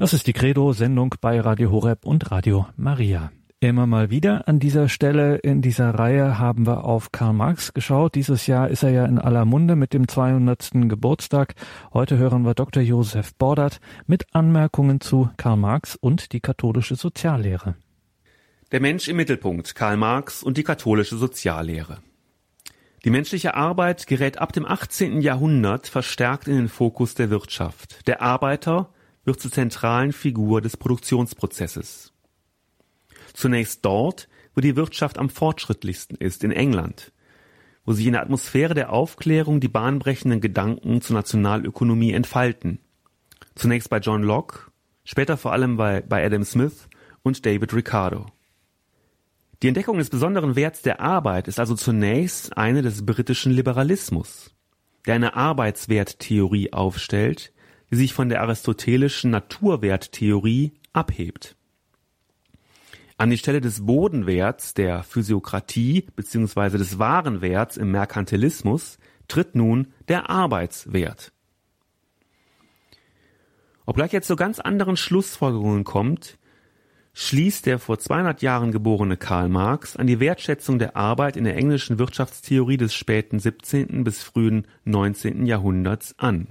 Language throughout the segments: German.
Das ist die Credo-Sendung bei Radio Horeb und Radio Maria. Immer mal wieder an dieser Stelle in dieser Reihe haben wir auf Karl Marx geschaut. Dieses Jahr ist er ja in aller Munde mit dem 200. Geburtstag. Heute hören wir Dr. Josef Bordert mit Anmerkungen zu Karl Marx und die katholische Soziallehre. Der Mensch im Mittelpunkt, Karl Marx und die katholische Soziallehre. Die menschliche Arbeit gerät ab dem 18. Jahrhundert verstärkt in den Fokus der Wirtschaft. Der Arbeiter wird zur zentralen Figur des Produktionsprozesses. Zunächst dort, wo die Wirtschaft am fortschrittlichsten ist, in England, wo sich in der Atmosphäre der Aufklärung die bahnbrechenden Gedanken zur Nationalökonomie entfalten. Zunächst bei John Locke, später vor allem bei, bei Adam Smith und David Ricardo. Die Entdeckung des besonderen Werts der Arbeit ist also zunächst eine des britischen Liberalismus, der eine Arbeitswerttheorie aufstellt, die sich von der aristotelischen Naturwerttheorie abhebt. An die Stelle des Bodenwerts der Physiokratie bzw. des Warenwerts im Merkantilismus tritt nun der Arbeitswert. Obgleich jetzt zu ganz anderen Schlussfolgerungen kommt, schließt der vor 200 Jahren geborene Karl Marx an die Wertschätzung der Arbeit in der englischen Wirtschaftstheorie des späten 17. bis frühen 19. Jahrhunderts an.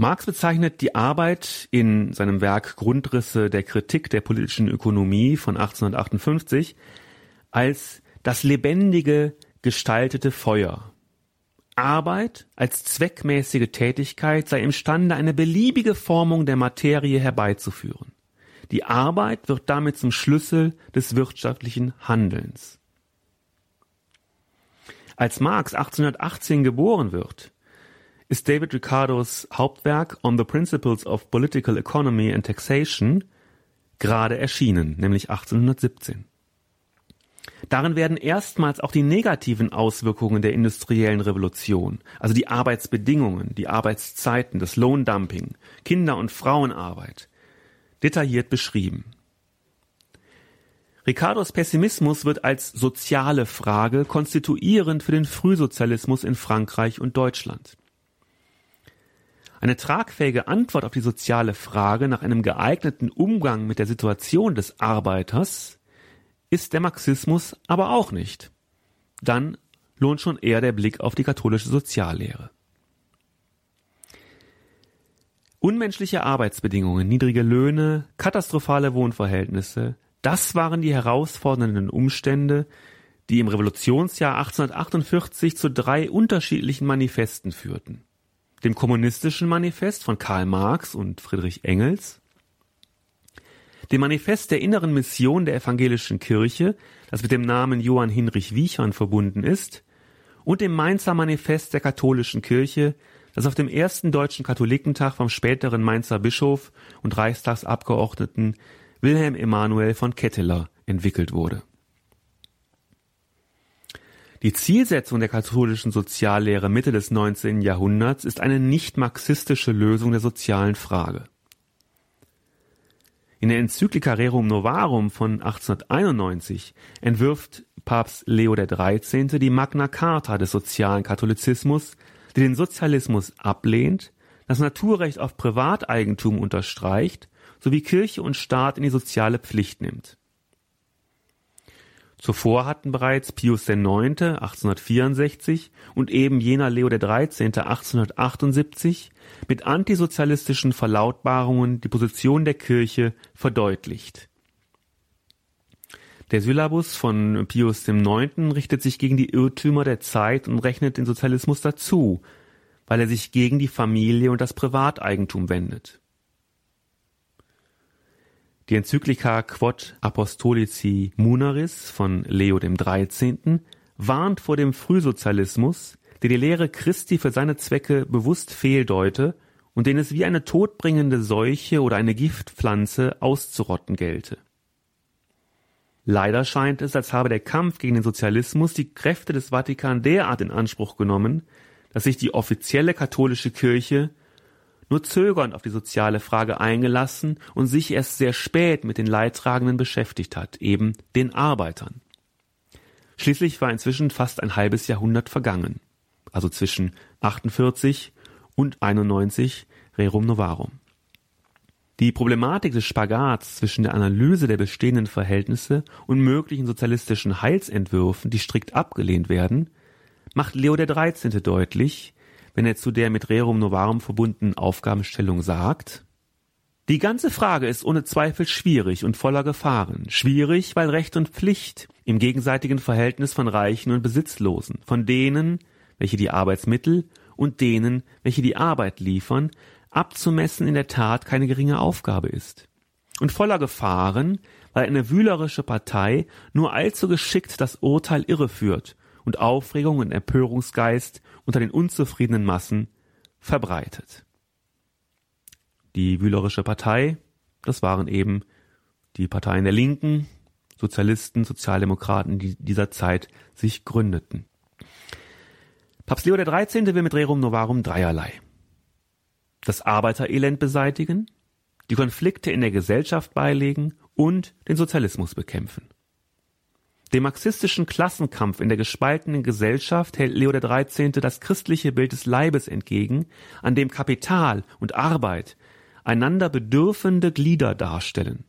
Marx bezeichnet die Arbeit in seinem Werk Grundrisse der Kritik der politischen Ökonomie von 1858 als das lebendige, gestaltete Feuer. Arbeit als zweckmäßige Tätigkeit sei imstande, eine beliebige Formung der Materie herbeizuführen. Die Arbeit wird damit zum Schlüssel des wirtschaftlichen Handelns. Als Marx 1818 geboren wird, ist David Ricardos Hauptwerk On the Principles of Political Economy and Taxation gerade erschienen, nämlich 1817. Darin werden erstmals auch die negativen Auswirkungen der industriellen Revolution, also die Arbeitsbedingungen, die Arbeitszeiten, das Lohndumping, Kinder- und Frauenarbeit, detailliert beschrieben. Ricardos Pessimismus wird als soziale Frage konstituierend für den Frühsozialismus in Frankreich und Deutschland. Eine tragfähige Antwort auf die soziale Frage nach einem geeigneten Umgang mit der Situation des Arbeiters ist der Marxismus aber auch nicht. Dann lohnt schon eher der Blick auf die katholische Soziallehre. Unmenschliche Arbeitsbedingungen, niedrige Löhne, katastrophale Wohnverhältnisse, das waren die herausfordernden Umstände, die im Revolutionsjahr 1848 zu drei unterschiedlichen Manifesten führten dem Kommunistischen Manifest von Karl Marx und Friedrich Engels, dem Manifest der inneren Mission der evangelischen Kirche, das mit dem Namen Johann Hinrich Wiechern verbunden ist, und dem Mainzer Manifest der katholischen Kirche, das auf dem ersten deutschen Katholikentag vom späteren Mainzer Bischof und Reichstagsabgeordneten Wilhelm Emanuel von Ketteler entwickelt wurde die Zielsetzung der katholischen Soziallehre Mitte des 19. Jahrhunderts ist eine nicht marxistische Lösung der sozialen Frage. In der Enzyklika Rerum Novarum von 1891 entwirft Papst Leo XIII. die Magna Carta des sozialen Katholizismus, die den Sozialismus ablehnt, das Naturrecht auf Privateigentum unterstreicht sowie Kirche und Staat in die soziale Pflicht nimmt. Zuvor hatten bereits Pius IX. 1864 und eben jener Leo XIII. 1878 mit antisozialistischen Verlautbarungen die Position der Kirche verdeutlicht. Der Syllabus von Pius IX. richtet sich gegen die Irrtümer der Zeit und rechnet den Sozialismus dazu, weil er sich gegen die Familie und das Privateigentum wendet. Die Enzyklika Quod Apostolici Munaris von Leo dem 13. warnt vor dem Frühsozialismus, der die Lehre Christi für seine Zwecke bewusst fehldeute und den es wie eine todbringende Seuche oder eine Giftpflanze auszurotten gelte. Leider scheint es, als habe der Kampf gegen den Sozialismus die Kräfte des Vatikan derart in Anspruch genommen, dass sich die offizielle katholische Kirche nur zögernd auf die soziale Frage eingelassen und sich erst sehr spät mit den Leidtragenden beschäftigt hat, eben den Arbeitern. Schließlich war inzwischen fast ein halbes Jahrhundert vergangen, also zwischen 48 und 91 Rerum Novarum. Die Problematik des Spagats zwischen der Analyse der bestehenden Verhältnisse und möglichen sozialistischen Heilsentwürfen, die strikt abgelehnt werden, macht Leo XIII. deutlich, wenn er zu der mit Rerum Novarum verbundenen Aufgabenstellung sagt, die ganze Frage ist ohne Zweifel schwierig und voller Gefahren. Schwierig, weil Recht und Pflicht im gegenseitigen Verhältnis von Reichen und Besitzlosen, von denen, welche die Arbeitsmittel und denen, welche die Arbeit liefern, abzumessen in der Tat keine geringe Aufgabe ist. Und voller Gefahren, weil eine wühlerische Partei nur allzu geschickt das Urteil irreführt und Aufregung und Empörungsgeist unter den unzufriedenen Massen verbreitet. Die Wühlerische Partei, das waren eben die Parteien der Linken, Sozialisten, Sozialdemokraten, die dieser Zeit sich gründeten. Papst Leo XIII. will mit Rerum Novarum dreierlei. Das Arbeiterelend beseitigen, die Konflikte in der Gesellschaft beilegen und den Sozialismus bekämpfen. Dem marxistischen Klassenkampf in der gespaltenen Gesellschaft hält Leo XIII. das christliche Bild des Leibes entgegen, an dem Kapital und Arbeit einander bedürfende Glieder darstellen.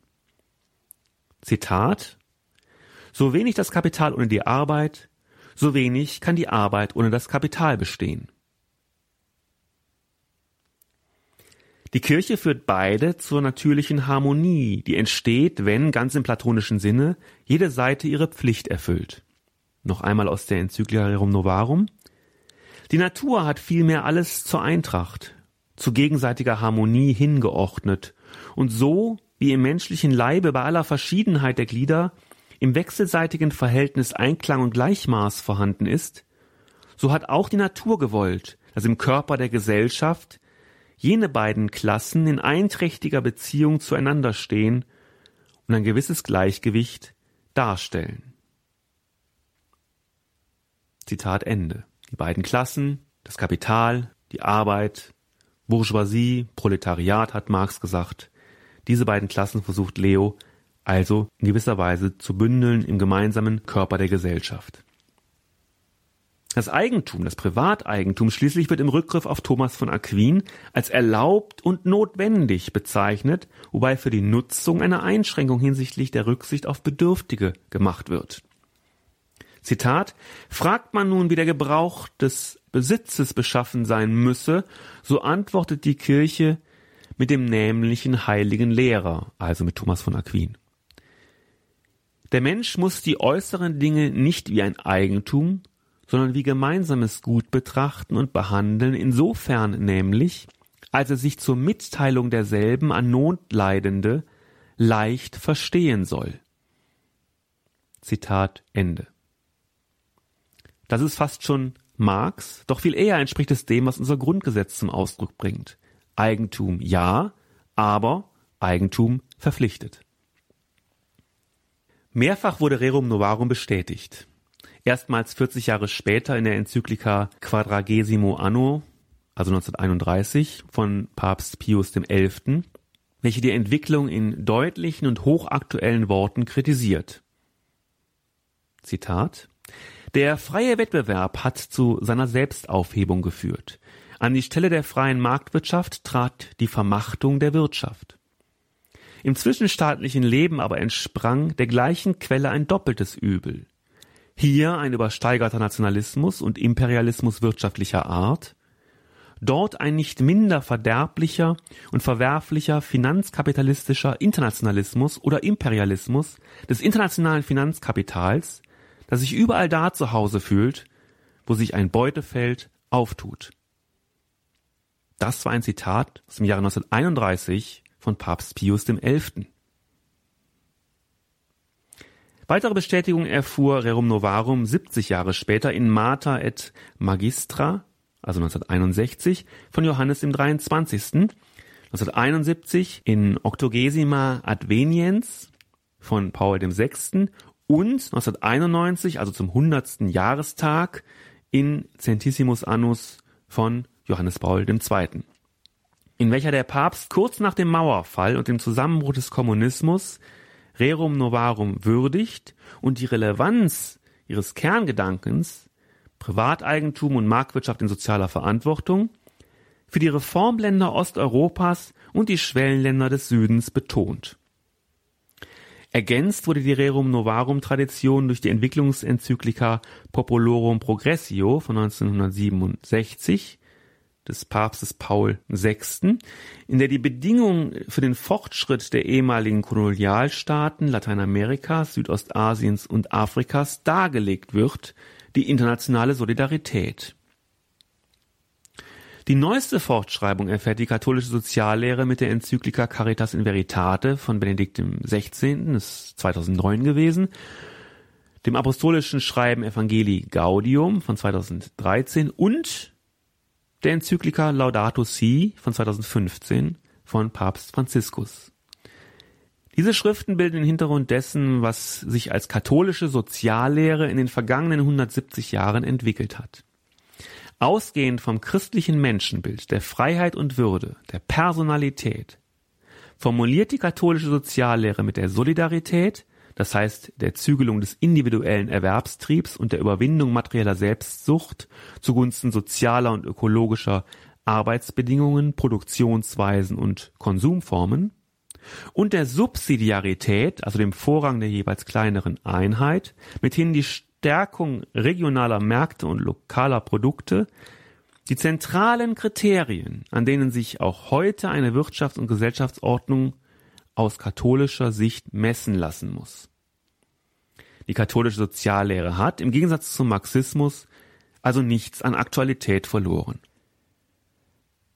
Zitat So wenig das Kapital ohne die Arbeit, so wenig kann die Arbeit ohne das Kapital bestehen. Die Kirche führt beide zur natürlichen Harmonie, die entsteht, wenn, ganz im platonischen Sinne, jede Seite ihre Pflicht erfüllt. Noch einmal aus der Enzyklika Rerum Novarum. Die Natur hat vielmehr alles zur Eintracht, zu gegenseitiger Harmonie hingeordnet und so, wie im menschlichen Leibe bei aller Verschiedenheit der Glieder im wechselseitigen Verhältnis Einklang und Gleichmaß vorhanden ist, so hat auch die Natur gewollt, dass im Körper der Gesellschaft jene beiden Klassen in einträchtiger Beziehung zueinander stehen und ein gewisses Gleichgewicht darstellen. Zitat Ende. Die beiden Klassen, das Kapital, die Arbeit, Bourgeoisie, Proletariat, hat Marx gesagt. Diese beiden Klassen versucht Leo also in gewisser Weise zu bündeln im gemeinsamen Körper der Gesellschaft. Das Eigentum, das Privateigentum schließlich wird im Rückgriff auf Thomas von Aquin als erlaubt und notwendig bezeichnet, wobei für die Nutzung eine Einschränkung hinsichtlich der Rücksicht auf Bedürftige gemacht wird. Zitat Fragt man nun, wie der Gebrauch des Besitzes beschaffen sein müsse, so antwortet die Kirche mit dem nämlichen heiligen Lehrer, also mit Thomas von Aquin. Der Mensch muss die äußeren Dinge nicht wie ein Eigentum, sondern wie gemeinsames Gut betrachten und behandeln, insofern nämlich, als er sich zur Mitteilung derselben an Notleidende leicht verstehen soll. Zitat Ende. Das ist fast schon Marx, doch viel eher entspricht es dem, was unser Grundgesetz zum Ausdruck bringt. Eigentum ja, aber Eigentum verpflichtet. Mehrfach wurde Rerum Novarum bestätigt. Erstmals 40 Jahre später in der Enzyklika Quadragesimo Anno, also 1931, von Papst Pius XI., welche die Entwicklung in deutlichen und hochaktuellen Worten kritisiert. Zitat der freie Wettbewerb hat zu seiner Selbstaufhebung geführt. An die Stelle der freien Marktwirtschaft trat die Vermachtung der Wirtschaft. Im zwischenstaatlichen Leben aber entsprang der gleichen Quelle ein doppeltes Übel. Hier ein übersteigerter Nationalismus und Imperialismus wirtschaftlicher Art, dort ein nicht minder verderblicher und verwerflicher finanzkapitalistischer Internationalismus oder Imperialismus des internationalen Finanzkapitals, das sich überall da zu Hause fühlt, wo sich ein Beutefeld auftut. Das war ein Zitat aus dem Jahre 1931 von Papst Pius XI. Weitere Bestätigung erfuhr Rerum Novarum 70 Jahre später in Mater et Magistra, also 1961, von Johannes dem 23. 1971 in Octogesima Adveniens von Paul dem 6 und 1991, also zum 100. Jahrestag, in Centissimus Annus von Johannes Paul II., in welcher der Papst kurz nach dem Mauerfall und dem Zusammenbruch des Kommunismus Rerum Novarum würdigt und die Relevanz ihres Kerngedankens Privateigentum und Marktwirtschaft in sozialer Verantwortung für die Reformländer Osteuropas und die Schwellenländer des Südens betont. Ergänzt wurde die Rerum Novarum Tradition durch die Entwicklungsenzyklika Populorum Progressio von 1967 des Papstes Paul VI., in der die Bedingungen für den Fortschritt der ehemaligen Kolonialstaaten Lateinamerikas, Südostasiens und Afrikas dargelegt wird, die internationale Solidarität. Die neueste Fortschreibung erfährt die katholische Soziallehre mit der Enzyklika Caritas in Veritate von Benedikt XVI., ist 2009 gewesen, dem apostolischen Schreiben Evangelii Gaudium von 2013 und der Enzyklika Laudato Si von 2015 von Papst Franziskus. Diese Schriften bilden den Hintergrund dessen, was sich als katholische Soziallehre in den vergangenen 170 Jahren entwickelt hat. Ausgehend vom christlichen Menschenbild, der Freiheit und Würde, der Personalität, formuliert die katholische Soziallehre mit der Solidarität, das heißt der Zügelung des individuellen Erwerbstriebs und der Überwindung materieller Selbstsucht zugunsten sozialer und ökologischer Arbeitsbedingungen, Produktionsweisen und Konsumformen, und der Subsidiarität, also dem Vorrang der jeweils kleineren Einheit, mithin die Stärkung regionaler Märkte und lokaler Produkte die zentralen Kriterien, an denen sich auch heute eine Wirtschafts- und Gesellschaftsordnung aus katholischer Sicht messen lassen muss. Die katholische Soziallehre hat, im Gegensatz zum Marxismus, also nichts an Aktualität verloren.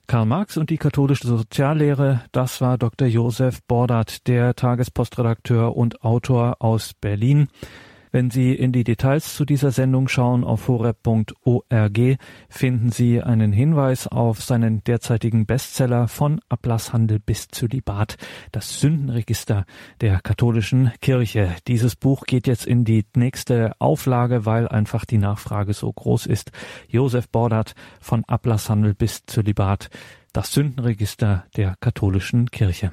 Karl Marx und die katholische Soziallehre, das war Dr. Josef Bordert, der Tagespostredakteur und Autor aus Berlin. Wenn Sie in die Details zu dieser Sendung schauen auf horeb.org, finden Sie einen Hinweis auf seinen derzeitigen Bestseller von Ablasshandel bis Zölibat, das Sündenregister der katholischen Kirche. Dieses Buch geht jetzt in die nächste Auflage, weil einfach die Nachfrage so groß ist. Josef Bordert von Ablasshandel bis Zölibat, das Sündenregister der katholischen Kirche.